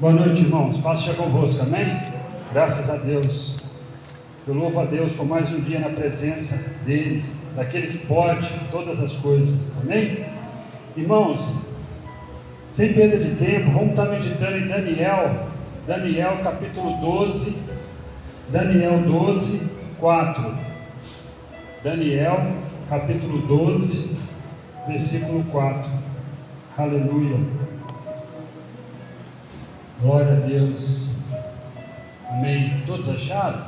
Boa noite, irmãos. Paz seja convosco, amém? Graças a Deus. Eu louvo a Deus por mais um dia na presença dEle, daquele que pode todas as coisas, amém? Irmãos, sem perda de tempo, vamos estar meditando em Daniel, Daniel capítulo 12, Daniel 12, 4. Daniel capítulo 12, versículo 4. Aleluia. Glória a Deus. Amém. Todos acharam?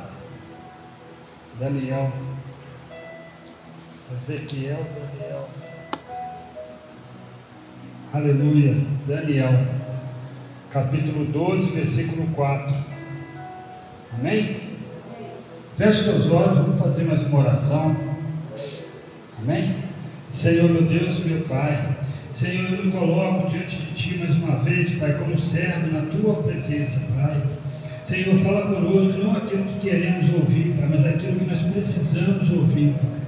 Daniel. Ezequiel, Daniel. Aleluia. Daniel. Capítulo 12, versículo 4. Amém? Feche seus olhos, vamos fazer mais uma oração. Amém? Senhor meu Deus, meu Pai. Senhor, eu me coloco diante de Mais uma vez, Pai, como servo na Tua presença, Pai. Senhor, fala conosco, não aquilo que queremos ouvir, Pai, mas aquilo que nós precisamos ouvir, Pai.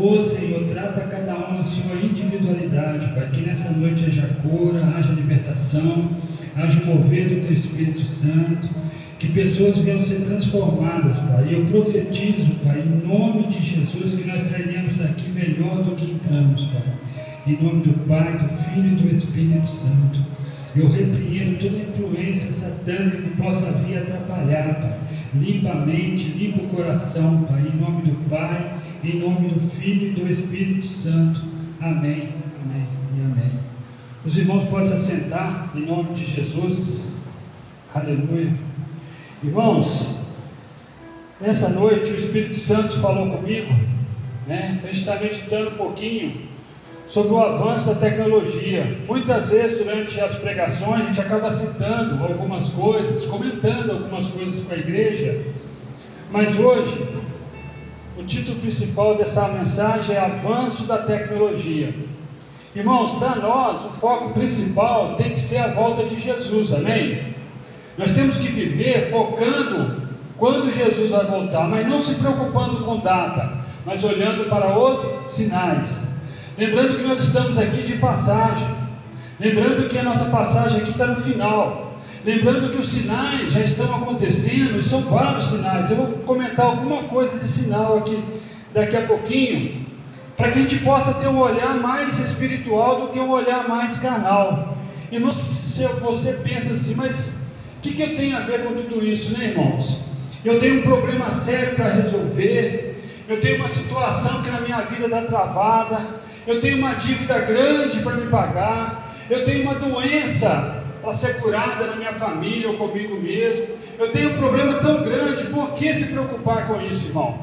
Ô Senhor, trata cada um na sua individualidade, Pai, que nessa noite haja cura, haja libertação, haja mover do Teu Espírito Santo, que pessoas venham ser transformadas, Pai. E eu profetizo, Pai, em nome de Jesus, que nós sairemos daqui melhor do que entramos, Pai. Em nome do Pai, do Filho e do Espírito Santo. Eu repreendo toda influência satânica que possa vir atrapalhar, Pai. Limpa a mente, limpa o coração, Pai. Em nome do Pai, em nome do Filho e do Espírito Santo. Amém, amém e amém. Os irmãos podem se assentar em nome de Jesus. Aleluia. Irmãos, nessa noite o Espírito Santo falou comigo, né? A gente está meditando um pouquinho sobre o avanço da tecnologia. Muitas vezes durante as pregações a gente acaba citando algumas coisas, comentando algumas coisas com a igreja, mas hoje o título principal dessa mensagem é Avanço da Tecnologia. Irmãos, para nós o foco principal tem que ser a volta de Jesus, amém? Nós temos que viver focando quando Jesus vai voltar, mas não se preocupando com data, mas olhando para os sinais. Lembrando que nós estamos aqui de passagem. Lembrando que a nossa passagem aqui está no final. Lembrando que os sinais já estão acontecendo, e são vários sinais. Eu vou comentar alguma coisa de sinal aqui daqui a pouquinho, para que a gente possa ter um olhar mais espiritual do que um olhar mais carnal. E você, você pensa assim, mas o que, que eu tenho a ver com tudo isso, né, irmãos? Eu tenho um problema sério para resolver, eu tenho uma situação que na minha vida está travada, eu tenho uma dívida grande para me pagar, eu tenho uma doença para ser curada na minha família ou comigo mesmo, eu tenho um problema tão grande, por que se preocupar com isso, irmão?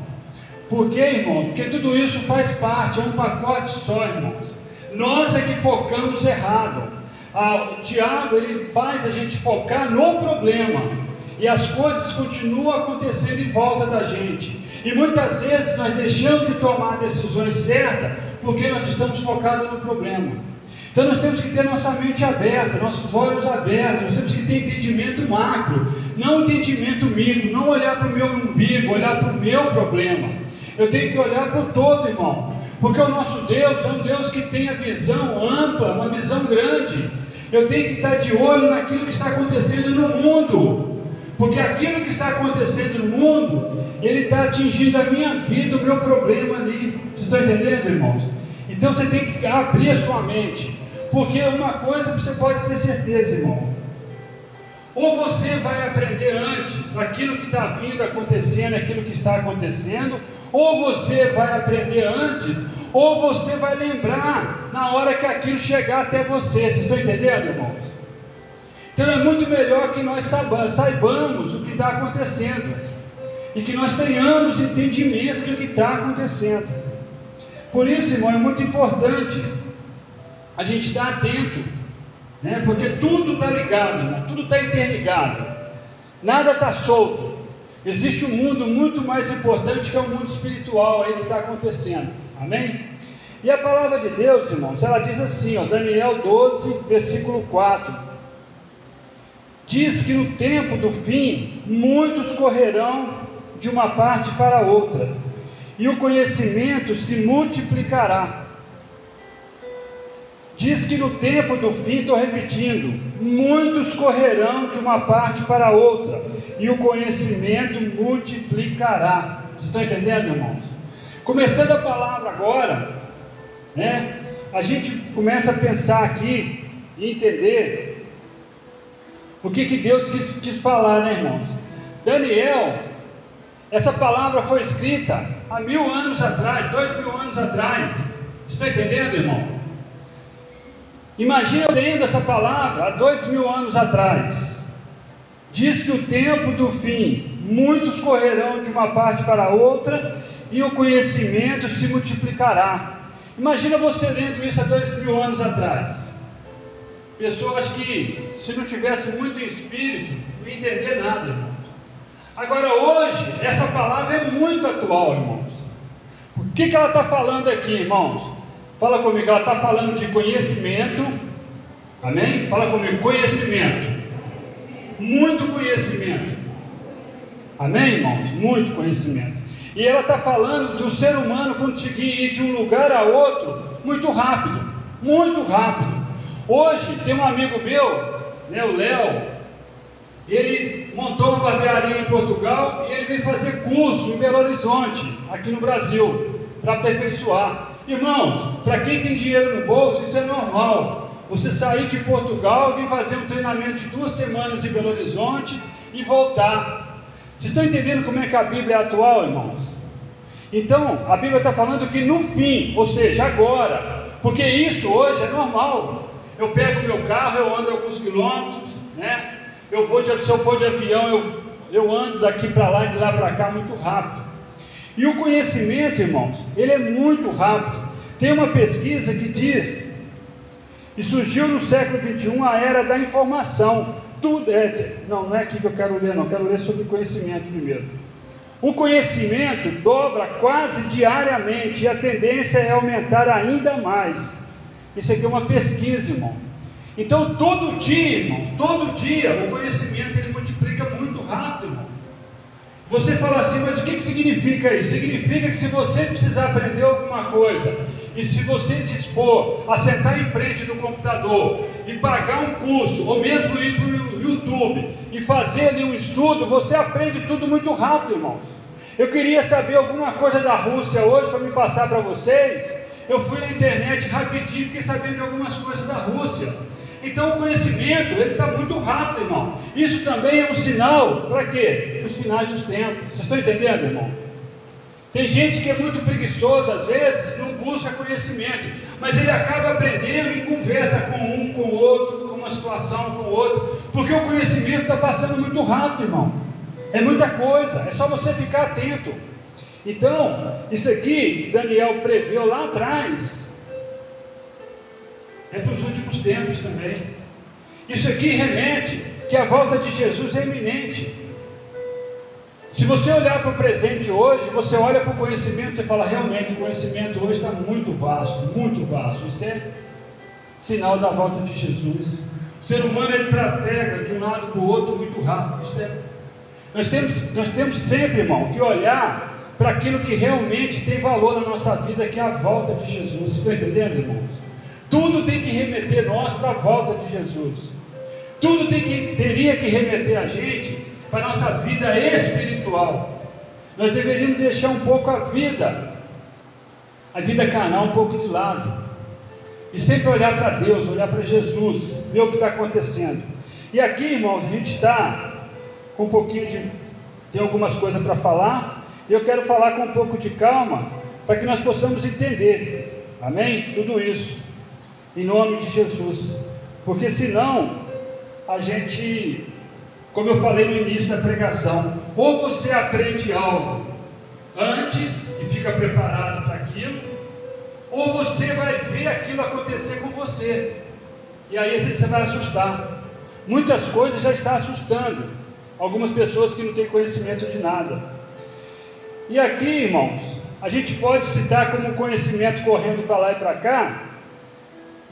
Por quê, irmão? Porque tudo isso faz parte, é um pacote só, irmãos. Nós é que focamos errado. Ah, o diabo ele faz a gente focar no problema e as coisas continuam acontecendo em volta da gente. E muitas vezes nós deixamos de tomar decisões certas porque nós estamos focados no problema. Então nós temos que ter nossa mente aberta, nossos olhos abertos, nós temos que ter entendimento macro, não entendimento micro, não olhar para o meu umbigo, olhar para o meu problema. Eu tenho que olhar para o todo, irmão, porque o nosso Deus é um Deus que tem a visão ampla, uma visão grande. Eu tenho que estar de olho naquilo que está acontecendo no mundo, porque aquilo que está acontecendo no mundo, ele está atingindo a minha vida, o meu problema ali. Vocês estão entendendo, irmãos? Então você tem que abrir a sua mente, porque uma coisa você pode ter certeza, irmão. Ou você vai aprender antes aquilo que está vindo acontecendo, aquilo que está acontecendo, ou você vai aprender antes, ou você vai lembrar na hora que aquilo chegar até você. Vocês estão entendendo, irmãos? Então é muito melhor que nós saibamos o que está acontecendo e que nós tenhamos entendimento do que está acontecendo. Por isso, irmão, é muito importante a gente estar atento, né? porque tudo está ligado, irmão, tudo está interligado, nada está solto. Existe um mundo muito mais importante que é o mundo espiritual aí que está acontecendo, amém? E a palavra de Deus, irmãos, ela diz assim, ó, Daniel 12, versículo 4: diz que no tempo do fim muitos correrão de uma parte para outra e o conhecimento se multiplicará. Diz que no tempo do fim, estou repetindo, muitos correrão de uma parte para outra, e o conhecimento multiplicará. Vocês estão entendendo, irmãos? Começando a palavra agora, né? A gente começa a pensar aqui e entender o que, que Deus quis, quis falar, né, irmãos? Daniel, essa palavra foi escrita há mil anos atrás, dois mil anos atrás. Estão entendendo, irmão? Imagina lendo essa palavra há dois mil anos atrás. Diz que o tempo do fim, muitos correrão de uma parte para outra, e o conhecimento se multiplicará. Imagina você lendo isso há dois mil anos atrás. Pessoas que, se não tivesse muito espírito, não iam entender nada. Agora, hoje, essa palavra é muito atual, irmãos. O que, que ela está falando aqui, irmãos? Fala comigo, ela está falando de conhecimento. Amém? Fala comigo, conhecimento. Muito conhecimento. Amém, irmãos? Muito conhecimento. E ela está falando do ser humano conseguir ir de um lugar a outro muito rápido. Muito rápido. Hoje tem um amigo meu, né, o Léo, ele montou uma barbearia em Portugal e ele veio fazer curso em Belo Horizonte, aqui no Brasil, para aperfeiçoar. Irmãos, para quem tem dinheiro no bolso, isso é normal. Você sair de Portugal, vir fazer um treinamento de duas semanas em Belo Horizonte e voltar. Vocês estão entendendo como é que a Bíblia é atual, irmãos? Então, a Bíblia está falando que no fim, ou seja, agora, porque isso hoje é normal. Eu pego meu carro, eu ando alguns quilômetros, né? Eu vou de, se eu for de avião, eu, eu ando daqui para lá, de lá para cá muito rápido. E o conhecimento, irmãos, ele é muito rápido. Tem uma pesquisa que diz que surgiu no século 21 a era da informação. Tudo é, não, não é aqui que eu quero ler, não. Quero ler sobre conhecimento primeiro. O conhecimento dobra quase diariamente e a tendência é aumentar ainda mais. Isso aqui é uma pesquisa, irmão. Então, todo dia, irmão, todo dia, o conhecimento ele multiplica muito rápido, irmão. Você fala assim, mas o que, que significa isso? Significa que se você precisar aprender alguma coisa, e se você dispor a sentar em frente do computador e pagar um curso, ou mesmo ir para o YouTube e fazer ali um estudo, você aprende tudo muito rápido, irmãos. Eu queria saber alguma coisa da Rússia hoje para me passar para vocês. Eu fui na internet rapidinho, fiquei sabendo de algumas coisas da Rússia. Então o conhecimento ele está muito rápido, irmão. Isso também é um sinal para quê? Os finais dos tempos. Vocês estão entendendo, irmão? Tem gente que é muito preguiçoso, às vezes, não busca conhecimento, mas ele acaba aprendendo e conversa com um, com o outro, com uma situação, com o outro, porque o conhecimento está passando muito rápido, irmão. É muita coisa, é só você ficar atento. Então, isso aqui que Daniel preveu lá atrás, é para os últimos tempos também. Isso aqui remete que a volta de Jesus é iminente. Se você olhar para o presente hoje, você olha para o conhecimento, você fala, realmente o conhecimento hoje está muito vasto, muito vasto. Isso é sinal da volta de Jesus. O ser humano ele pega de um lado para o outro muito rápido. Isso é... nós, temos, nós temos sempre, irmão, que olhar para aquilo que realmente tem valor na nossa vida, que é a volta de Jesus. Vocês estão entendendo, irmãos? Tudo tem que remeter nós para a volta de Jesus. Tudo tem que, teria que remeter a gente para a nossa vida espiritual. Nós deveríamos deixar um pouco a vida, a vida carnal um pouco de lado. E sempre olhar para Deus, olhar para Jesus, ver o que está acontecendo. E aqui, irmãos, a gente está com um pouquinho de. tem algumas coisas para falar. E eu quero falar com um pouco de calma, para que nós possamos entender. Amém? Tudo isso em nome de Jesus, porque senão a gente, como eu falei no início da pregação, ou você aprende algo antes e fica preparado para aquilo, ou você vai ver aquilo acontecer com você, e aí você vai assustar. Muitas coisas já estão assustando algumas pessoas que não têm conhecimento de nada. E aqui, irmãos, a gente pode citar como conhecimento correndo para lá e para cá,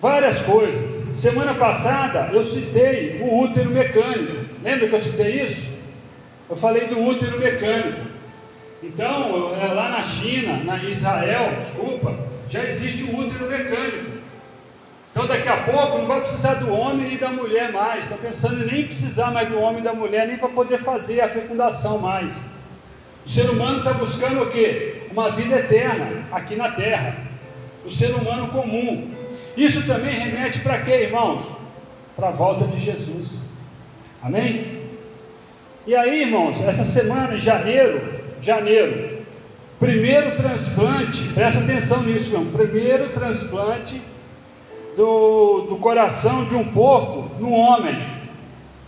várias coisas. Semana passada eu citei o útero mecânico. Lembra que eu citei isso? Eu falei do útero mecânico. Então, é, lá na China, na Israel, desculpa, já existe o útero mecânico. Então daqui a pouco não vai precisar do homem nem da mulher mais. Estou pensando em nem precisar mais do homem e da mulher, nem para poder fazer a fecundação mais. O ser humano está buscando o quê? Uma vida eterna aqui na terra. O ser humano comum. Isso também remete para quê, irmãos? Para a volta de Jesus. Amém? E aí, irmãos, essa semana, em janeiro, janeiro, primeiro transplante, presta atenção nisso, irmão, primeiro transplante do, do coração de um porco no homem.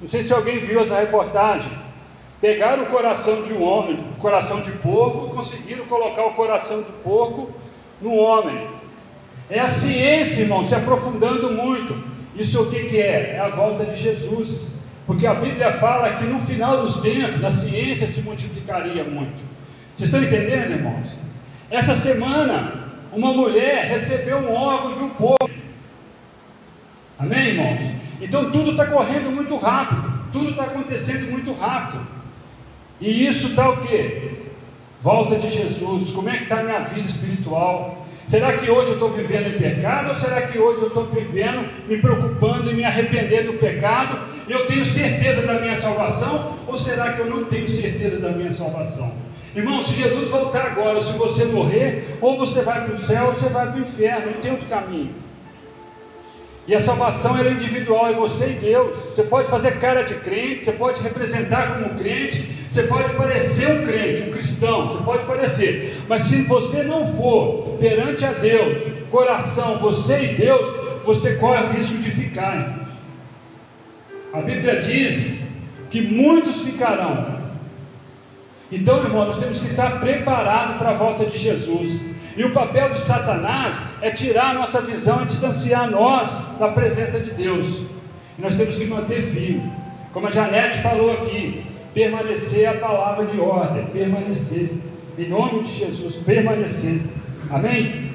Não sei se alguém viu essa reportagem. Pegaram o coração de um homem, coração de porco, conseguiram colocar o coração do porco no homem. É a ciência, irmão, se aprofundando muito. Isso o que, que é? É a volta de Jesus. Porque a Bíblia fala que no final dos tempos, a ciência se multiplicaria muito. Vocês estão entendendo, irmãos? Essa semana, uma mulher recebeu um órgão de um porco. Amém, irmãos? Então tudo está correndo muito rápido, tudo está acontecendo muito rápido. E isso está o que? Volta de Jesus. Como é que está a minha vida espiritual? Será que hoje eu estou vivendo em pecado? Ou será que hoje eu estou vivendo, me preocupando e me arrependendo do pecado? E eu tenho certeza da minha salvação? Ou será que eu não tenho certeza da minha salvação? Irmão, se Jesus voltar agora, se você morrer, ou você vai para o céu ou você vai para o inferno, não tem outro caminho. E a salvação é individual, é você e Deus. Você pode fazer cara de crente, você pode representar como crente, você pode parecer um crente, um cristão, você pode parecer. Mas se você não for perante a Deus, coração, você e Deus, você corre o risco de ficar. A Bíblia diz que muitos ficarão. Então, irmão, nós temos que estar preparados para a volta de Jesus. E o papel de Satanás é tirar a nossa visão e distanciar nós da presença de Deus. E nós temos que manter firme. Como a Janete falou aqui, permanecer a palavra de ordem, permanecer. Em nome de Jesus, permanecer. Amém?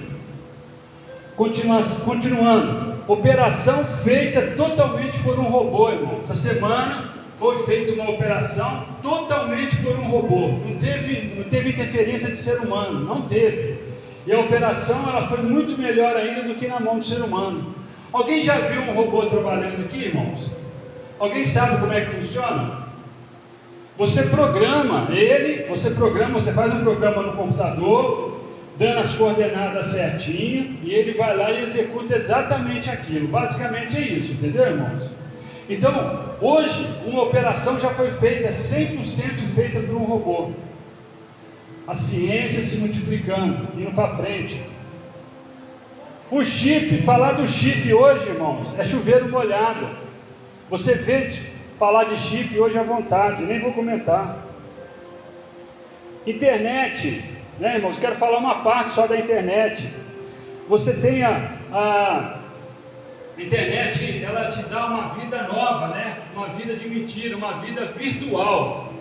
Continua, continuando. Operação feita totalmente por um robô, irmão. Essa semana foi feita uma operação totalmente por um robô. Não teve, não teve interferência de ser humano, não teve. E a operação ela foi muito melhor ainda do que na mão do ser humano. Alguém já viu um robô trabalhando aqui, irmãos? Alguém sabe como é que funciona? Você programa ele, você programa, você faz um programa no computador, dando as coordenadas certinho, e ele vai lá e executa exatamente aquilo. Basicamente é isso, entendeu, irmãos? Então, hoje, uma operação já foi feita, 100% feita por um robô a ciência se multiplicando, indo para frente. O chip, falar do chip hoje, irmãos, é chuveiro molhado. Você fez falar de chip hoje à vontade, nem vou comentar. Internet, né, irmãos? Quero falar uma parte só da internet. Você tem a, a internet, ela te dá uma vida nova, né? Uma vida de mentira, uma vida virtual.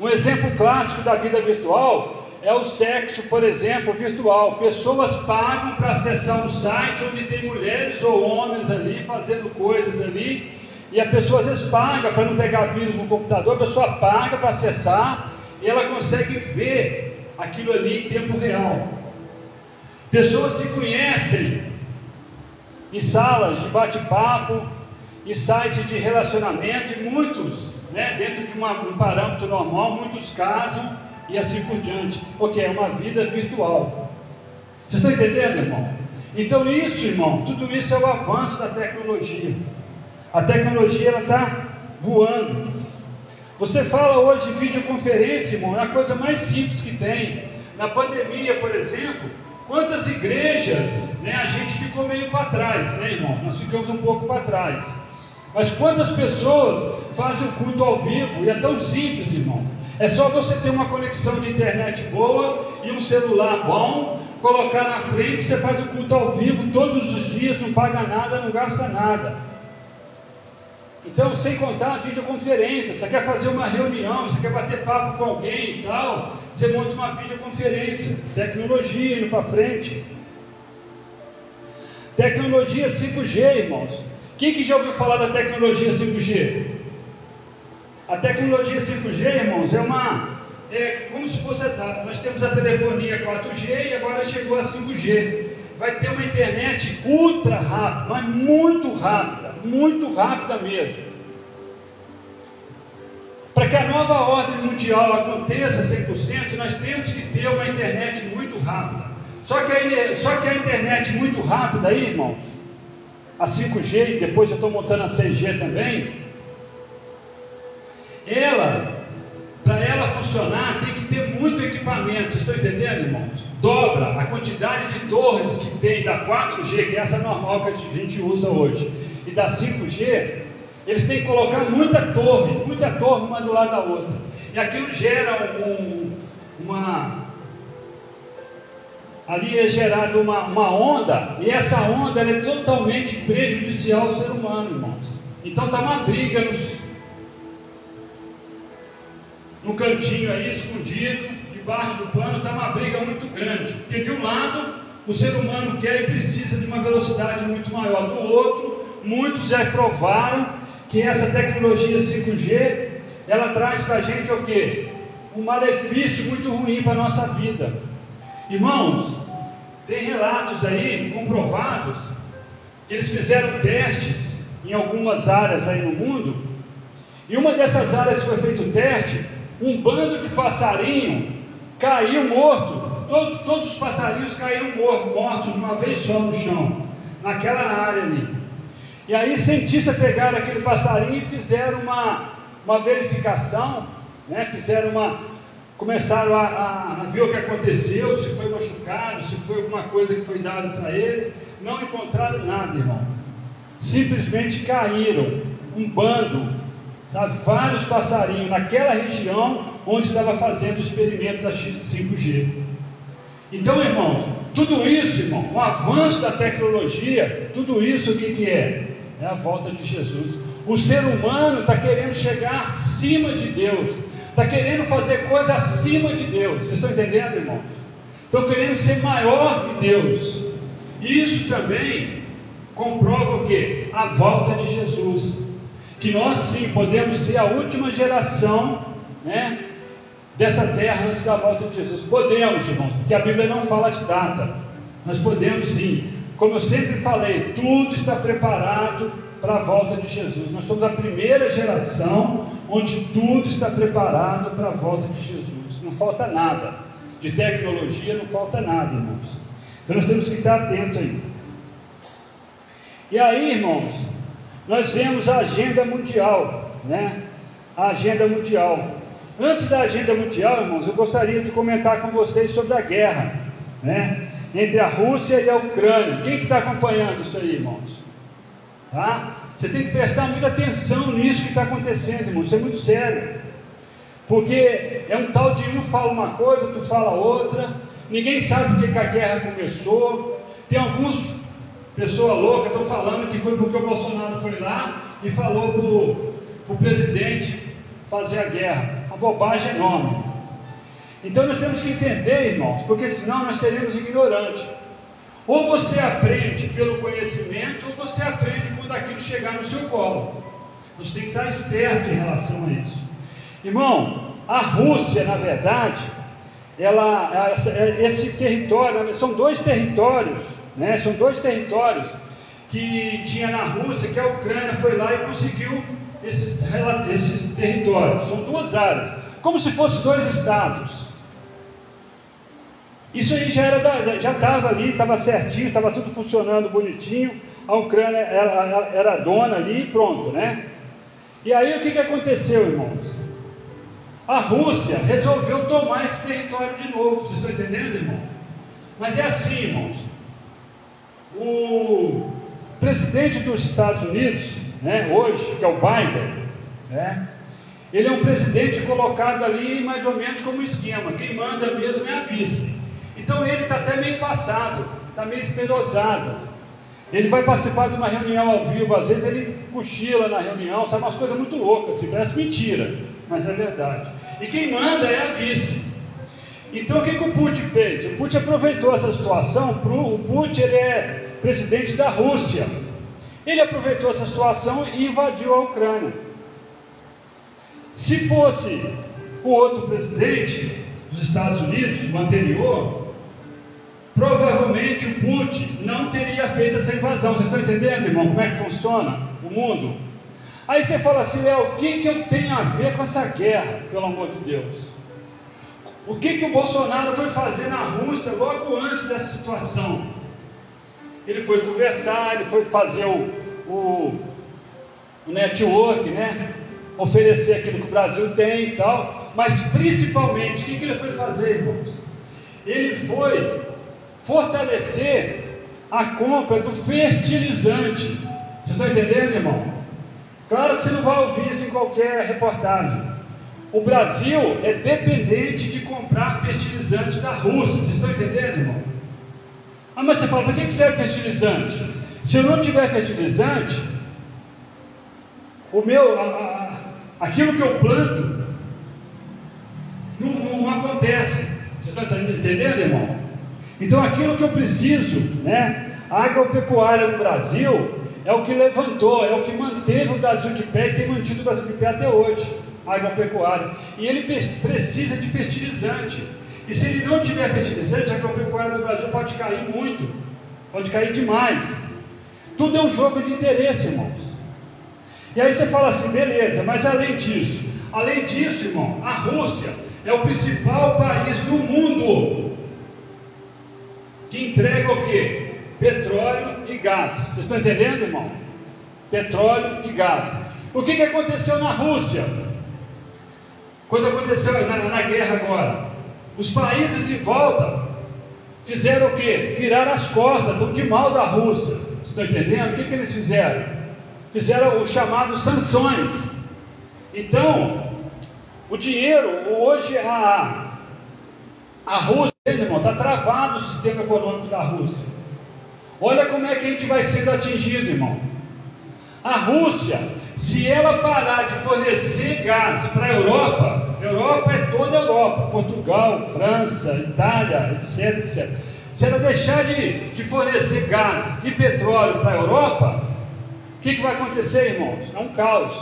Um exemplo clássico da vida virtual é o sexo, por exemplo, virtual. Pessoas pagam para acessar um site onde tem mulheres ou homens ali fazendo coisas ali, e a pessoa às vezes paga para não pegar vírus no computador, a pessoa paga para acessar e ela consegue ver aquilo ali em tempo real. Pessoas se conhecem em salas de bate-papo, em sites de relacionamento, e muitos né, dentro de uma, um parâmetro normal, muitos casam e assim por diante, porque é uma vida virtual. Vocês estão entendendo, irmão? Então, isso, irmão, tudo isso é o avanço da tecnologia. A tecnologia está voando. Você fala hoje de videoconferência, irmão, é a coisa mais simples que tem. Na pandemia, por exemplo, quantas igrejas né, a gente ficou meio para trás, né, irmão? Nós ficamos um pouco para trás. Mas quantas pessoas fazem o culto ao vivo? E é tão simples, irmão. É só você ter uma conexão de internet boa e um celular bom, colocar na frente, você faz o culto ao vivo todos os dias, não paga nada, não gasta nada. Então, sem contar a videoconferência, você quer fazer uma reunião, você quer bater papo com alguém e tal, você monta uma videoconferência, tecnologia indo para frente. Tecnologia 5G, irmãos. Quem que já ouviu falar da tecnologia 5G? A tecnologia 5G, irmãos, é uma. É como se fosse. Nós temos a telefonia 4G e agora chegou a 5G. vai ter uma internet ultra rápida, mas muito rápida, muito rápida mesmo. Para que a nova ordem mundial aconteça 100%, nós temos que ter uma internet muito rápida. Só que, aí, só que a internet muito rápida aí, irmãos, a 5G e depois eu estou montando a 6G também, ela, para ela funcionar, tem que ter muito equipamento. Vocês estão entendendo, irmãos? Dobra a quantidade de torres que tem da 4G, que é essa normal que a gente usa hoje, e da 5G, eles têm que colocar muita torre, muita torre uma do lado da outra. E aquilo gera um, uma. Ali é gerada uma, uma onda, e essa onda é totalmente prejudicial ao ser humano, irmãos. Então está uma briga nos, no cantinho aí, escondido, debaixo do pano, está uma briga muito grande. Porque de um lado, o ser humano quer e precisa de uma velocidade muito maior, do outro, muitos já provaram que essa tecnologia 5G, ela traz para a gente o que? Um malefício muito ruim para a nossa vida. Irmãos, tem relatos aí comprovados que eles fizeram testes em algumas áreas aí no mundo, e uma dessas áreas que foi feito o teste, um bando de passarinho caiu morto, todo, todos os passarinhos caíram mortos de uma vez só no chão, naquela área ali. E aí cientistas pegaram aquele passarinho e fizeram uma, uma verificação, né? fizeram uma. começaram a, a, a ver o que aconteceu, se foi machucado, se foi alguma coisa que foi dada para eles. Não encontraram nada, irmão. Simplesmente caíram um bando, sabe, vários passarinhos naquela região onde estava fazendo o experimento da 5G. Então, irmãos, tudo isso, irmão, o avanço da tecnologia, tudo isso o que, que é? é a volta de Jesus. O ser humano está querendo chegar acima de Deus, está querendo fazer coisa acima de Deus. Vocês estão entendendo, irmão? Estão querendo ser maior que Deus. Isso também comprova o que? A volta de Jesus. Que nós sim podemos ser a última geração, né? Dessa terra antes da volta de Jesus. Podemos, irmãos, porque a Bíblia não fala de data. Nós podemos sim. Como eu sempre falei, tudo está preparado para a volta de Jesus. Nós somos a primeira geração onde tudo está preparado para a volta de Jesus. Não falta nada. De tecnologia não falta nada, irmãos. Então nós temos que estar atentos aí. E aí, irmãos, nós vemos a agenda mundial, né? A agenda mundial. Antes da agenda mundial, irmãos, eu gostaria de comentar com vocês sobre a guerra, né? entre a Rússia e a Ucrânia. Quem que está acompanhando isso aí, irmãos? Tá? Você tem que prestar muita atenção nisso que está acontecendo, irmãos. Isso é muito sério. Porque é um tal de um fala uma coisa, outro fala outra. Ninguém sabe por que a guerra começou. Tem alguns pessoas loucas estão falando que foi porque o Bolsonaro foi lá e falou para o presidente fazer a guerra. Bobagem enorme. Então nós temos que entender, irmãos, porque senão nós seremos ignorantes. Ou você aprende pelo conhecimento, ou você aprende quando aquilo chegar no seu colo. Você tem que estar esperto em relação a isso. Irmão, a Rússia, na verdade, ela, esse território, são dois territórios, né? São dois territórios que tinha na Rússia, que a Ucrânia foi lá e conseguiu esses, esses territórios. São duas áreas, como se fossem dois estados. Isso aí já era já estava ali, estava certinho, estava tudo funcionando bonitinho. A Ucrânia era, era dona ali e pronto, né? E aí o que, que aconteceu, irmãos? A Rússia resolveu tomar esse território de novo. Vocês estão entendendo, irmão? Mas é assim, irmãos. O presidente dos Estados Unidos, né, hoje, que é o Biden, né, ele é um presidente colocado ali mais ou menos como esquema. Quem manda mesmo é a vice. Então ele está até meio passado, está meio esclerosado. Ele vai participar de uma reunião ao vivo, às vezes ele cochila na reunião, sabe umas coisas muito loucas, assim, parece mentira, mas é verdade. E quem manda é a vice. Então o que, que o Putin fez? O Putin aproveitou essa situação, o Putin ele é presidente da Rússia. Ele aproveitou essa situação e invadiu a Ucrânia. Se fosse o outro presidente dos Estados Unidos, o anterior, provavelmente o Putin não teria feito essa invasão. Vocês estão entendendo, irmão, como é que funciona o mundo? Aí você fala assim, Léo, o que, que eu tenho a ver com essa guerra, pelo amor de Deus? O que, que o Bolsonaro foi fazer na Rússia logo antes dessa situação? Ele foi conversar, ele foi fazer o, o, o network, né? Oferecer aquilo que o Brasil tem e tal, mas principalmente, o que, ele foi fazer, irmãos? Ele foi fortalecer a compra do fertilizante. Vocês estão entendendo, irmão? Claro que você não vai ouvir isso em qualquer reportagem. O Brasil é dependente de comprar fertilizantes da Rússia. Vocês estão entendendo, irmão? Ah, mas você fala, para que serve fertilizante? Se eu não tiver fertilizante, o meu, a, a, aquilo que eu planto não, não, não acontece. Vocês estão entendendo, irmão? Então aquilo que eu preciso, né? A agropecuária no Brasil é o que levantou, é o que manteve o Brasil de pé e tem mantido o Brasil de pé até hoje, a agropecuária. E ele precisa de fertilizante. E se ele não tiver fertilizante, a agropecuária do Brasil pode cair muito, pode cair demais. Tudo é um jogo de interesse, irmãos. E aí você fala assim, beleza, mas além disso, além disso, irmão, a Rússia é o principal país do mundo que entrega o quê? petróleo e gás. Vocês estão entendendo, irmão? Petróleo e gás. O que, que aconteceu na Rússia? Quando aconteceu na, na guerra agora? Os países em volta fizeram o quê? Viraram as costas, estão de mal da Rússia. Estão entendendo? O que, que eles fizeram? Fizeram o chamado sanções. Então, o dinheiro, hoje a, a Rússia, irmão, está travado o sistema econômico da Rússia. Olha como é que a gente vai sendo atingido, irmão. A Rússia, se ela parar de fornecer gás para a Europa, Europa é toda a Europa, Portugal, França, Itália, etc, etc. Se ela deixar de, de fornecer gás e petróleo para a Europa, o que, que vai acontecer, irmãos? É um caos.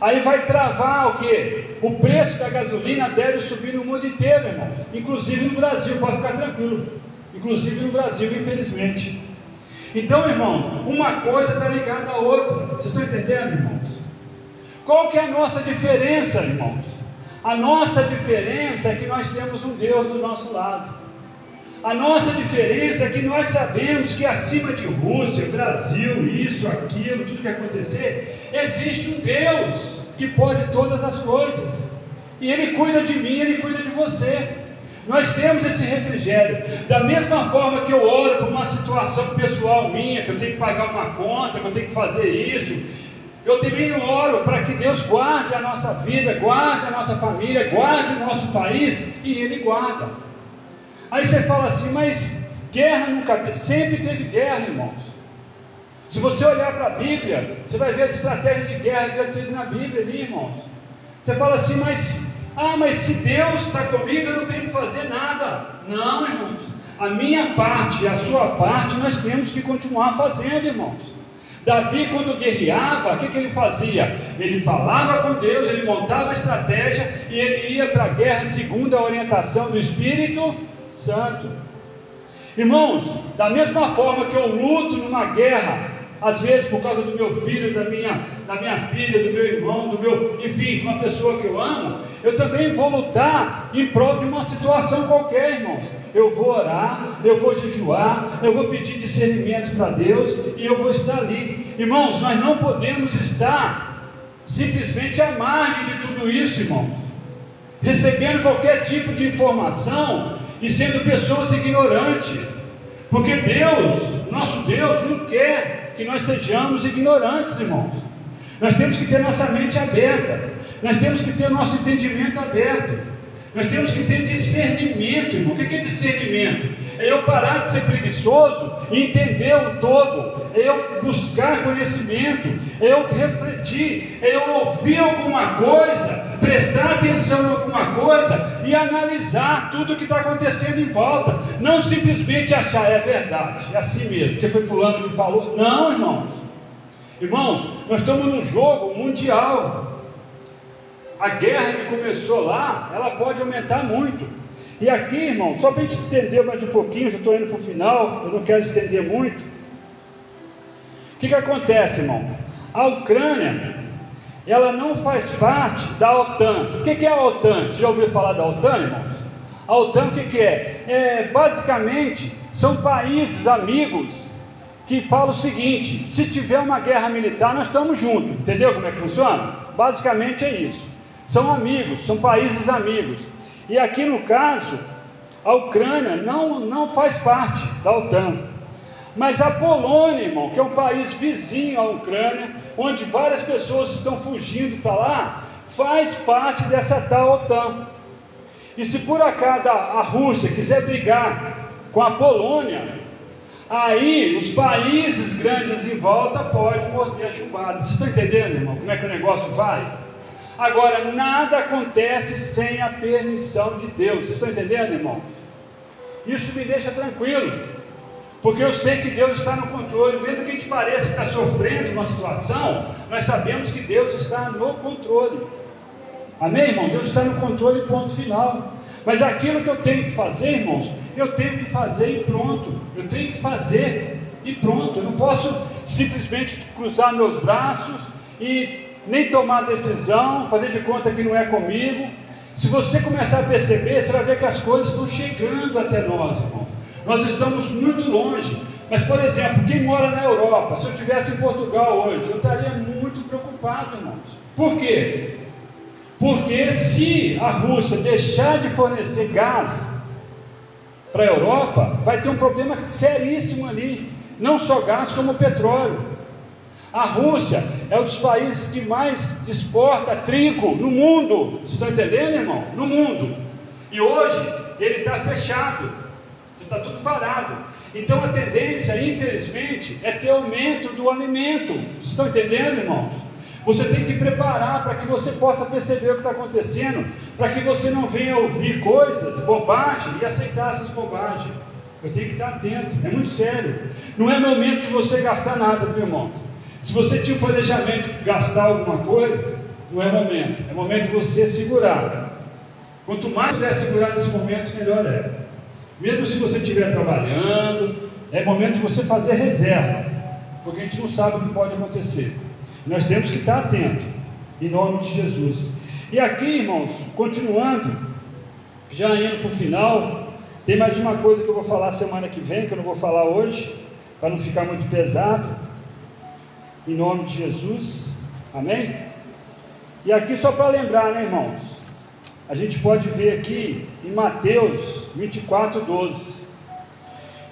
Aí vai travar o que? O preço da gasolina deve subir no mundo inteiro, irmão. Inclusive no Brasil, pode ficar tranquilo. Inclusive no Brasil, infelizmente. Então, irmãos, uma coisa está ligada à outra. Vocês estão entendendo, irmãos? Qual que é a nossa diferença, irmãos? A nossa diferença é que nós temos um Deus do nosso lado. A nossa diferença é que nós sabemos que acima de Rússia, Brasil, isso, aquilo, tudo que acontecer, existe um Deus que pode todas as coisas. E Ele cuida de mim, Ele cuida de você. Nós temos esse refrigério. Da mesma forma que eu oro por uma situação pessoal minha, que eu tenho que pagar uma conta, que eu tenho que fazer isso, eu também oro para que Deus guarde a nossa vida, guarde a nossa família, guarde o nosso país, e Ele guarda. Aí você fala assim, mas guerra nunca teve, sempre teve guerra, irmãos. Se você olhar para a Bíblia, você vai ver a estratégia de guerra que ele teve na Bíblia ali, irmãos. Você fala assim, mas ah, mas se Deus está comigo, eu não tenho que fazer nada. Não, irmãos. A minha parte e a sua parte nós temos que continuar fazendo, irmãos. Davi, quando guerreava, o que, que ele fazia? Ele falava com Deus, ele montava estratégia e ele ia para a guerra segundo a orientação do Espírito Santo. Irmãos, da mesma forma que eu luto numa guerra às vezes por causa do meu filho, da minha, da minha filha, do meu irmão, do meu, enfim, de uma pessoa que eu amo, eu também vou lutar em prol de uma situação qualquer, irmãos. Eu vou orar, eu vou jejuar, eu vou pedir discernimento para Deus e eu vou estar ali. Irmãos, nós não podemos estar simplesmente à margem de tudo isso, irmãos. Recebendo qualquer tipo de informação e sendo pessoas ignorantes. Porque Deus, nosso Deus, não quer que nós sejamos ignorantes, irmãos. Nós temos que ter nossa mente aberta, nós temos que ter nosso entendimento aberto, nós temos que ter discernimento, irmão. O que é discernimento? É eu parar de ser preguiçoso e entender o todo, é eu buscar conhecimento, é eu refletir, é eu ouvir alguma coisa, prestar atenção em alguma coisa e analisar tudo o que está acontecendo em volta. Não simplesmente achar é verdade, é assim mesmo, porque foi fulano que falou. Não, irmãos. Irmãos, nós estamos num jogo mundial. A guerra que começou lá, ela pode aumentar muito. E aqui, irmão, só para a gente entender mais um pouquinho, já estou indo para o final, eu não quero estender muito. O que, que acontece, irmão? A Ucrânia, ela não faz parte da OTAN. O que, que é a OTAN? Você já ouviu falar da OTAN, irmão? A OTAN o que, que é? é? Basicamente são países amigos que falam o seguinte: se tiver uma guerra militar, nós estamos juntos. Entendeu como é que funciona? Basicamente é isso. São amigos, são países amigos. E aqui no caso, a Ucrânia não, não faz parte da OTAN. Mas a Polônia, irmão, que é um país vizinho à Ucrânia, onde várias pessoas estão fugindo para lá, faz parte dessa tal OTAN. E se por acaso a Rússia quiser brigar com a Polônia, aí os países grandes em volta podem morder a chumbada. Vocês estão entendendo, irmão, como é que o negócio vai? Agora, nada acontece sem a permissão de Deus. Vocês estão entendendo, irmão? Isso me deixa tranquilo, porque eu sei que Deus está no controle. Mesmo que a gente pareça está sofrendo uma situação, nós sabemos que Deus está no controle. Amém, irmão? Deus está no controle, ponto final. Mas aquilo que eu tenho que fazer, irmãos, eu tenho que fazer e pronto. Eu tenho que fazer e pronto. Eu não posso simplesmente cruzar meus braços e nem tomar decisão, fazer de conta que não é comigo. Se você começar a perceber, você vai ver que as coisas estão chegando até nós, irmão. Nós estamos muito longe. Mas, por exemplo, quem mora na Europa, se eu estivesse em Portugal hoje, eu estaria muito preocupado, irmãos. Por quê? Porque se a Rússia deixar de fornecer gás para a Europa, vai ter um problema seríssimo ali. Não só gás, como petróleo. A Rússia é um dos países que mais exporta trigo no mundo. Vocês estão entendendo, irmão? No mundo. E hoje ele está fechado. Está tudo parado. Então a tendência, infelizmente, é ter aumento do alimento. Vocês estão entendendo, irmãos? Você tem que preparar para que você possa perceber o que está acontecendo, para que você não venha ouvir coisas, bobagem e aceitar essas bobagens. Eu tenho que estar atento, é muito sério. Não é momento de você gastar nada, meu irmão. Se você tinha o planejamento de gastar alguma coisa, não é momento, é momento de você segurar. Quanto mais puder segurar nesse momento, melhor é. Mesmo se você estiver trabalhando, é momento de você fazer reserva, porque a gente não sabe o que pode acontecer. Nós temos que estar atento, em nome de Jesus. E aqui, irmãos, continuando, já indo para o final, tem mais uma coisa que eu vou falar semana que vem, que eu não vou falar hoje, para não ficar muito pesado, em nome de Jesus, amém? E aqui, só para lembrar, né, irmãos, a gente pode ver aqui em Mateus 24, 12: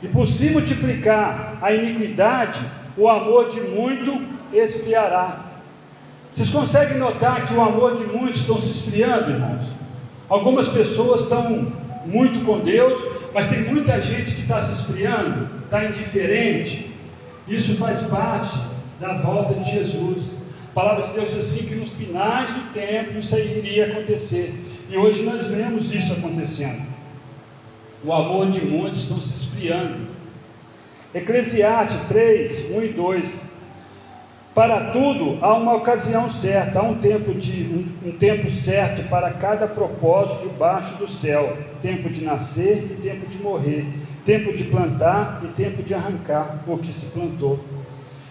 E por se multiplicar a iniquidade, o amor de muito esfriará. Vocês conseguem notar que o amor de muitos estão se esfriando, irmãos? Algumas pessoas estão muito com Deus, mas tem muita gente que está se esfriando, está indiferente. Isso faz parte da volta de Jesus. A palavra de Deus diz assim que nos finais do tempo isso iria acontecer. E hoje nós vemos isso acontecendo. O amor de muitos estão se esfriando. Eclesiastes 3, 1 e 2 para tudo há uma ocasião certa, há um tempo, de, um, um, tempo certo para cada propósito debaixo do céu: tempo de nascer e tempo de morrer, tempo de plantar e tempo de arrancar o que se plantou.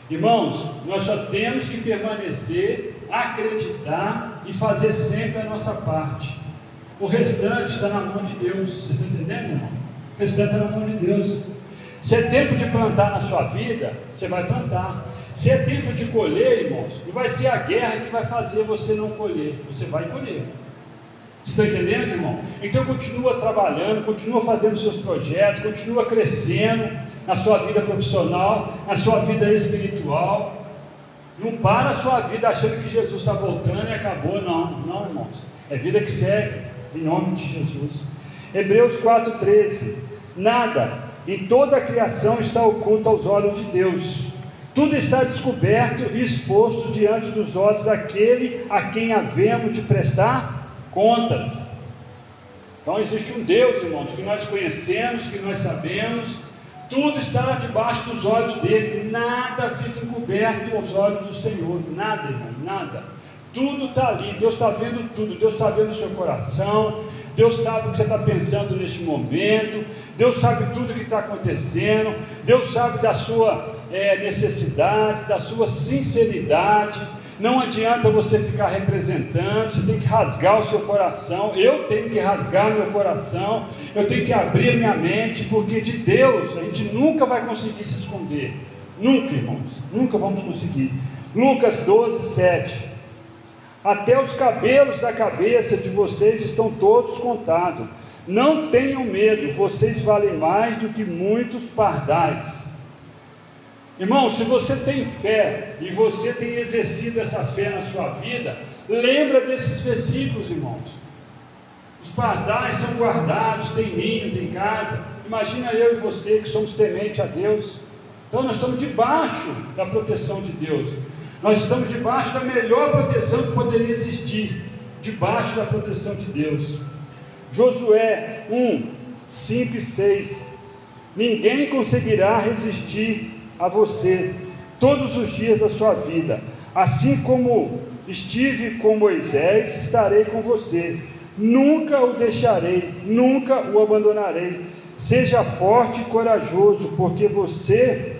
Irmãos, nós só temos que permanecer, acreditar e fazer sempre a nossa parte. O restante está na mão de Deus. Vocês estão entendendo, irmão? O restante está na mão de Deus. Se é tempo de plantar na sua vida, você vai plantar. Se é tempo de colher, irmãos, não vai ser a guerra que vai fazer você não colher, você vai colher. Você está entendendo, irmão? Então continua trabalhando, continua fazendo seus projetos, continua crescendo na sua vida profissional, na sua vida espiritual. Não para a sua vida achando que Jesus está voltando e acabou, não, não, irmãos. É vida que segue, em nome de Jesus. Hebreus 4,13: Nada em toda a criação está oculto aos olhos de Deus tudo está descoberto e exposto diante dos olhos daquele a quem havemos de prestar contas. Então existe um Deus, irmãos, que nós conhecemos, que nós sabemos, tudo está debaixo dos olhos dele, nada fica encoberto aos olhos do Senhor, nada, irmão, nada. Tudo está ali, Deus está vendo tudo, Deus está vendo o seu coração, Deus sabe o que você está pensando neste momento, Deus sabe tudo o que está acontecendo, Deus sabe da sua é, necessidade, da sua sinceridade. Não adianta você ficar representando, você tem que rasgar o seu coração. Eu tenho que rasgar meu coração, eu tenho que abrir minha mente, porque de Deus a gente nunca vai conseguir se esconder. Nunca, irmãos, nunca vamos conseguir. Lucas 12, 7. Até os cabelos da cabeça de vocês estão todos contados. Não tenham medo, vocês valem mais do que muitos pardais. Irmão, se você tem fé e você tem exercido essa fé na sua vida, lembra desses versículos, irmãos. Os pardais são guardados, tem ninho, tem casa. Imagina eu e você que somos tementes a Deus. Então nós estamos debaixo da proteção de Deus. Nós estamos debaixo da melhor proteção que poderia existir, debaixo da proteção de Deus. Josué 1, 5 e 6. Ninguém conseguirá resistir a você todos os dias da sua vida. Assim como estive com Moisés, estarei com você. Nunca o deixarei, nunca o abandonarei. Seja forte e corajoso, porque você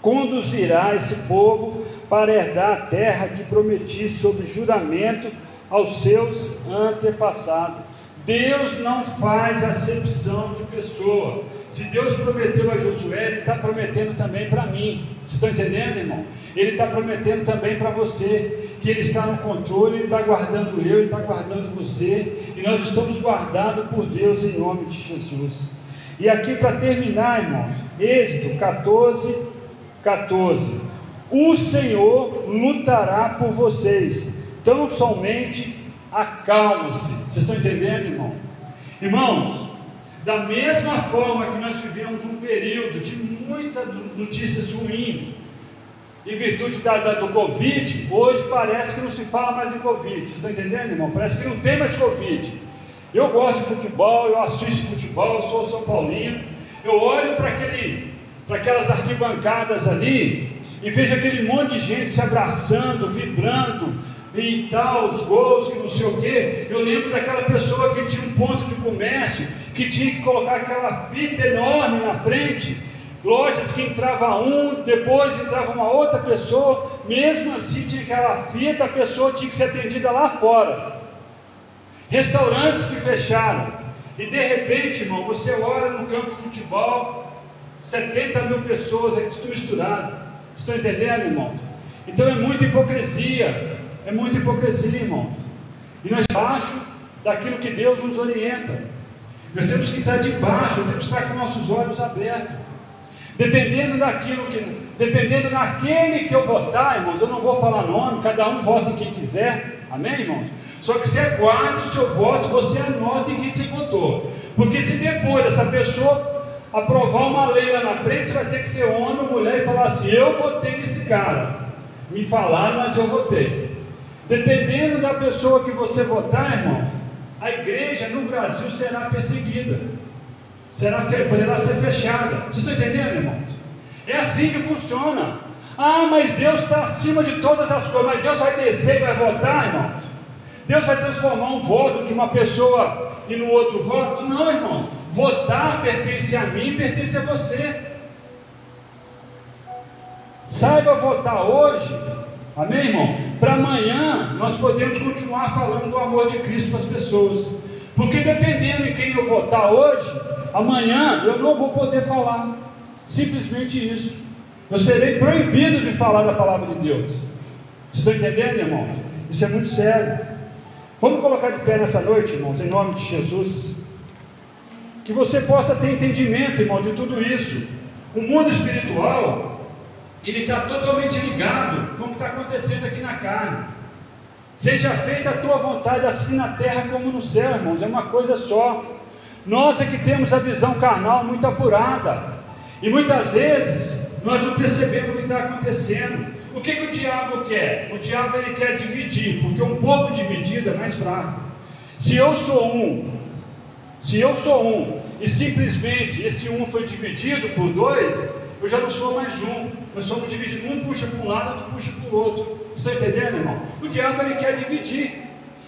conduzirá esse povo para herdar a terra que prometi sob juramento aos seus antepassados. Deus não faz acepção de pessoa. Se Deus prometeu a Josué, Ele está prometendo também para mim. Vocês estão entendendo, irmão? Ele está prometendo também para você, que Ele está no controle, Ele está guardando eu, Ele está guardando você, e nós estamos guardados por Deus em nome de Jesus. E aqui para terminar, irmãos, Êxodo 14, 14. O Senhor lutará por vocês, tão somente acalma-se. Vocês estão entendendo, irmão? Irmãos, da mesma forma que nós vivemos um período de muitas notícias ruins, em virtude da, da, do Covid, hoje parece que não se fala mais em Covid. Vocês estão entendendo, irmão? Parece que não tem mais Covid. Eu gosto de futebol, eu assisto futebol, eu sou São Paulino. Eu olho para aquelas arquibancadas ali e vejo aquele monte de gente se abraçando, vibrando, e tal, os gols, que não sei o quê. Eu lembro daquela pessoa que tinha um ponto de comércio, que tinha que colocar aquela fita enorme na frente, lojas que entrava um, depois entrava uma outra pessoa, mesmo assim tinha aquela fita, a pessoa tinha que ser atendida lá fora. Restaurantes que fecharam, e de repente, irmão, você olha no campo de futebol, 70 mil pessoas aqui, tudo misturado. Estão entendendo, irmão? Então é muita hipocrisia. É muita hipocrisia, irmão. E nós debaixo daquilo que Deus nos orienta. Nós temos que estar debaixo, temos que estar com nossos olhos abertos. Dependendo daquilo que. Dependendo daquele que eu votar, irmãos, eu não vou falar nome, cada um vota em quem quiser. Amém, irmãos? Só que você aguarde o seu voto, você anota em quem você votou. Porque se depois essa pessoa aprovar uma lei lá na frente, você vai ter que ser homem ou mulher e falar assim: eu votei nesse cara. Me falaram, mas eu votei. Dependendo da pessoa que você votar, irmão, a igreja no Brasil será perseguida, será, poderá ser fechada. Vocês estão entendendo, irmão? É assim que funciona. Ah, mas Deus está acima de todas as coisas, mas Deus vai descer e vai votar, irmão. Deus vai transformar um voto de uma pessoa e no outro voto? Não, irmão. Votar pertence a mim, pertence a você. Saiba votar hoje Amém, irmão? Para amanhã nós podemos continuar falando do amor de Cristo para as pessoas. Porque dependendo de quem eu votar hoje, amanhã eu não vou poder falar. Simplesmente isso. Eu serei proibido de falar da palavra de Deus. Vocês estão entendendo, irmão? Isso é muito sério. Vamos colocar de pé nessa noite, irmãos, em nome de Jesus. Que você possa ter entendimento, irmão, de tudo isso. O mundo espiritual ele está totalmente ligado com o que está acontecendo aqui na carne. Seja feita a tua vontade, assim na terra como no céu, irmãos, é uma coisa só. Nós é que temos a visão carnal muito apurada, e muitas vezes nós não percebemos o que está acontecendo. O que, que o diabo quer? O diabo ele quer dividir, porque um povo dividido é mais fraco. Se eu sou um, se eu sou um, e simplesmente esse um foi dividido por dois, eu já não sou mais um. Nós somos divididos. Um puxa para um lado, outro puxa para o outro. Está entendendo, irmão? O diabo ele quer dividir.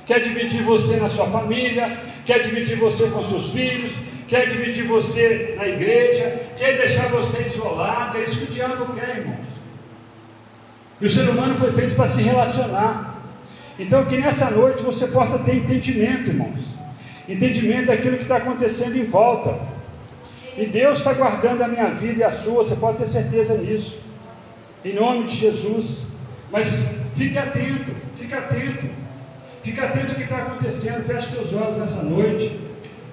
quer dividir você na sua família, quer dividir você com seus filhos, quer dividir você na igreja, quer deixar você isolado. É isso que o diabo quer, irmãos. E o ser humano foi feito para se relacionar. Então, que nessa noite você possa ter entendimento, irmãos. Entendimento daquilo que está acontecendo em volta. E Deus está guardando a minha vida e a sua, você pode ter certeza nisso. Em nome de Jesus. Mas fique atento, fique atento. Fique atento ao que está acontecendo. Feche seus olhos nessa noite.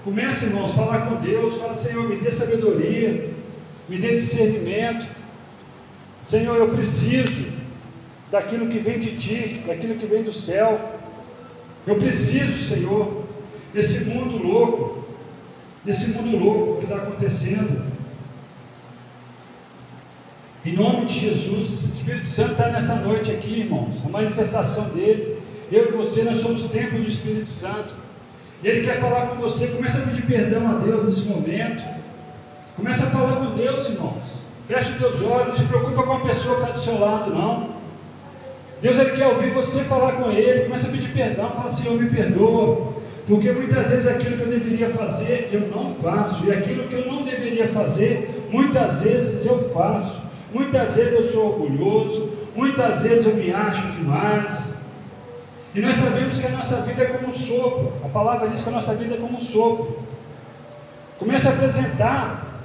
Comece, irmãos, a falar com Deus. Fala, Senhor, me dê sabedoria, me dê discernimento. Senhor, eu preciso daquilo que vem de Ti, daquilo que vem do céu. Eu preciso, Senhor, desse mundo louco, desse mundo louco que está acontecendo. Em nome de Jesus, o Espírito Santo está nessa noite aqui, irmãos, a manifestação dele. Eu e você, nós somos templo do Espírito Santo. Ele quer falar com você. Começa a pedir perdão a Deus nesse momento. Começa a falar com Deus, irmãos. Feche os teus olhos, não se preocupa com a pessoa que está do seu lado, não. Deus ele quer ouvir você falar com Ele. Começa a pedir perdão, fala Senhor, me perdoa. Porque muitas vezes aquilo que eu deveria fazer, eu não faço. E aquilo que eu não deveria fazer, muitas vezes eu faço. Muitas vezes eu sou orgulhoso, muitas vezes eu me acho demais. E nós sabemos que a nossa vida é como um sopro. A palavra diz que a nossa vida é como um sopro. Comece a apresentar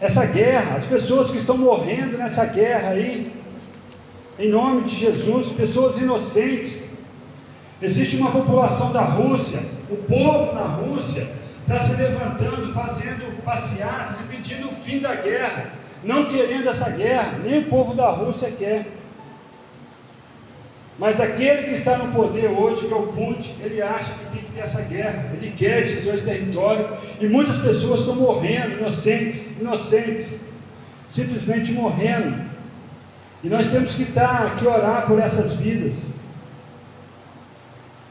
essa guerra, as pessoas que estão morrendo nessa guerra aí, em nome de Jesus, pessoas inocentes. Existe uma população da Rússia, o povo na Rússia está se levantando, fazendo passeatas e pedindo o fim da guerra, não querendo essa guerra, nem o povo da Rússia quer. Mas aquele que está no poder hoje, que é o Putin, ele acha que tem que ter essa guerra, ele quer esses dois territórios, e muitas pessoas estão morrendo, inocentes, inocentes, simplesmente morrendo. E nós temos que estar aqui orar por essas vidas,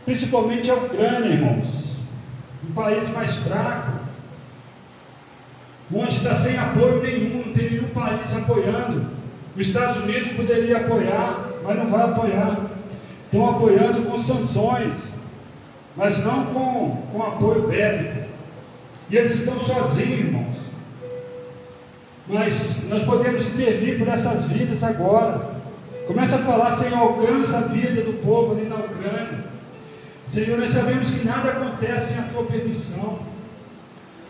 principalmente a Ucrânia, irmãos, um país mais fraco, onde está sem apoio nenhum, não tem nenhum país apoiando. Os Estados Unidos poderia apoiar, mas não vai apoiar estão apoiando com sanções, mas não com, com apoio bélico. E eles estão sozinhos, irmãos. Mas nós podemos intervir por essas vidas agora. Começa a falar, Senhor, alcança a vida do povo ali na Ucrânia. Senhor, nós sabemos que nada acontece sem a tua permissão.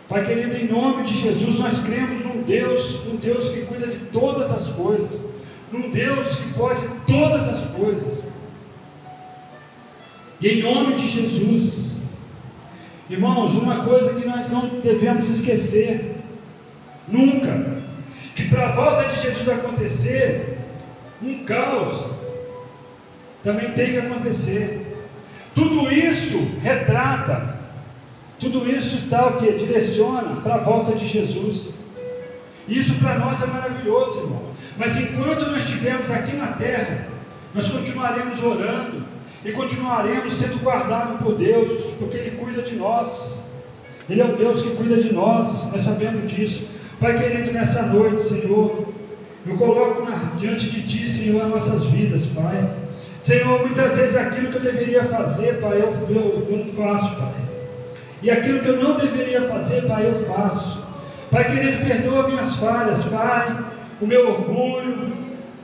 Pai querido, em nome de Jesus, nós cremos num Deus, um Deus que cuida de todas as coisas, num Deus que pode todas as coisas. E em nome de Jesus, irmãos, uma coisa que nós não devemos esquecer, nunca, que para a volta de Jesus acontecer, um caos também tem que acontecer. Tudo isso retrata, tudo isso está o que? Direciona para a volta de Jesus. Isso para nós é maravilhoso, irmão. Mas enquanto nós estivermos aqui na terra, nós continuaremos orando, e continuaremos sendo guardados por Deus, porque Ele cuida de nós. Ele é um Deus que cuida de nós, nós sabemos disso. Pai querido, nessa noite, Senhor, eu coloco na, diante de Ti, Senhor, as nossas vidas, Pai. Senhor, muitas vezes aquilo que eu deveria fazer, Pai, eu, eu, eu não faço, Pai. E aquilo que eu não deveria fazer, Pai, eu faço. Pai querido, perdoa minhas falhas, Pai, o meu orgulho,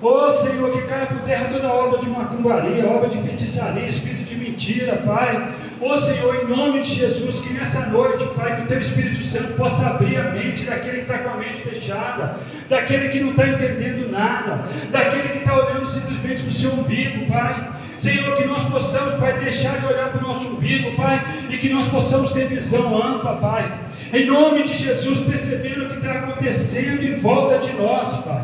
Oh Senhor, que caia por terra toda obra de macumbaria, obra de feitiçaria, espírito de mentira, Pai. Oh Senhor, em nome de Jesus, que nessa noite, Pai, que o Teu Espírito Santo possa abrir a mente daquele que está com a mente fechada, daquele que não está entendendo nada, daquele que está olhando simplesmente para o seu umbigo, Pai. Senhor, que nós possamos, Pai, deixar de olhar para o nosso umbigo, Pai, e que nós possamos ter visão ampla, Pai. Em nome de Jesus, percebendo o que está acontecendo em volta de nós, Pai.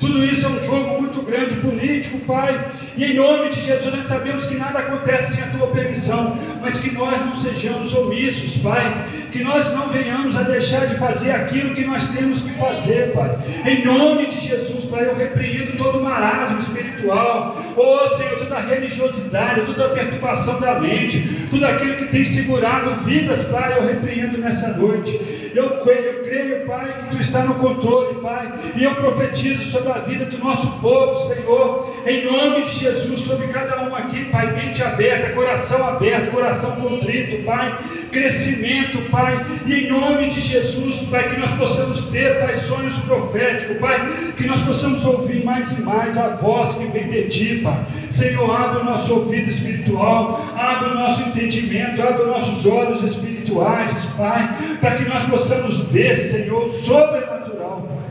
Tudo isso é um jogo muito grande político, Pai. E em nome de Jesus nós sabemos que nada acontece sem a tua permissão, mas que nós não sejamos omissos, Pai. Que nós não venhamos a deixar de fazer aquilo que nós temos que fazer, Pai. Em nome de Jesus, Pai, eu repreendo todo marasmo espiritual. Oh Senhor, toda religiosidade, toda perturbação da mente, tudo aquilo que tem segurado vidas, Pai, eu repreendo nessa noite. Eu creio, eu creio, Pai, que Tu está no controle, Pai. E eu profetizo sobre a vida do nosso povo, Senhor, em nome de Jesus, sobre cada um aqui, Pai, mente aberta, coração aberto, coração contrito, Pai, crescimento, Pai, e em nome de Jesus, Pai, que nós possamos ter, Pai, sonhos proféticos, Pai, que nós possamos ouvir mais e mais a voz que vem de Ti, Pai. Senhor, abre o nosso ouvido espiritual, abre o nosso entendimento, abre os nossos olhos espirituais, Pai, para que nós possamos ver, Senhor, sobrenatural, Pai.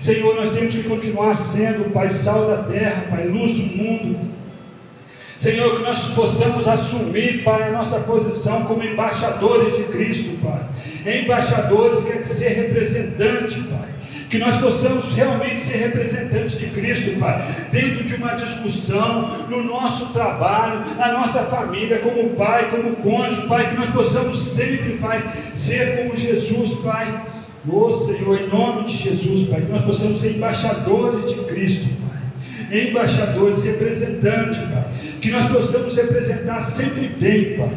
Senhor, nós temos que continuar sendo, Pai, sal da terra, Pai, luz do mundo. Senhor, que nós possamos assumir, Pai, a nossa posição como embaixadores de Cristo, Pai. Embaixadores quer dizer representante, Pai. Que nós possamos realmente ser representantes de Cristo, Pai, dentro de uma discussão, no nosso trabalho, na nossa família, como pai, como cônjuge, Pai, que nós possamos sempre, Pai, ser como Jesus, Pai Ô oh, Senhor, em nome de Jesus, Pai, que nós possamos ser embaixadores de Cristo, Pai. Embaixadores, representantes, Pai. Que nós possamos representar sempre bem, Pai.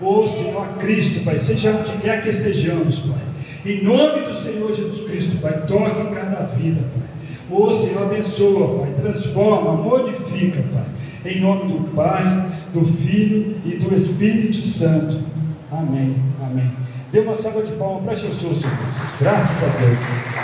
Ô Senhor, a Cristo, Pai, seja onde quer que estejamos, Pai. Em nome do Senhor Jesus Cristo, Pai, toque em cada vida, Pai. Ô Senhor, abençoa, Pai, transforma, modifica, Pai. Em nome do Pai, do Filho e do Espírito Santo. Amém. Amém. Dê uma salva de palmas para Jesus, Graças a Deus.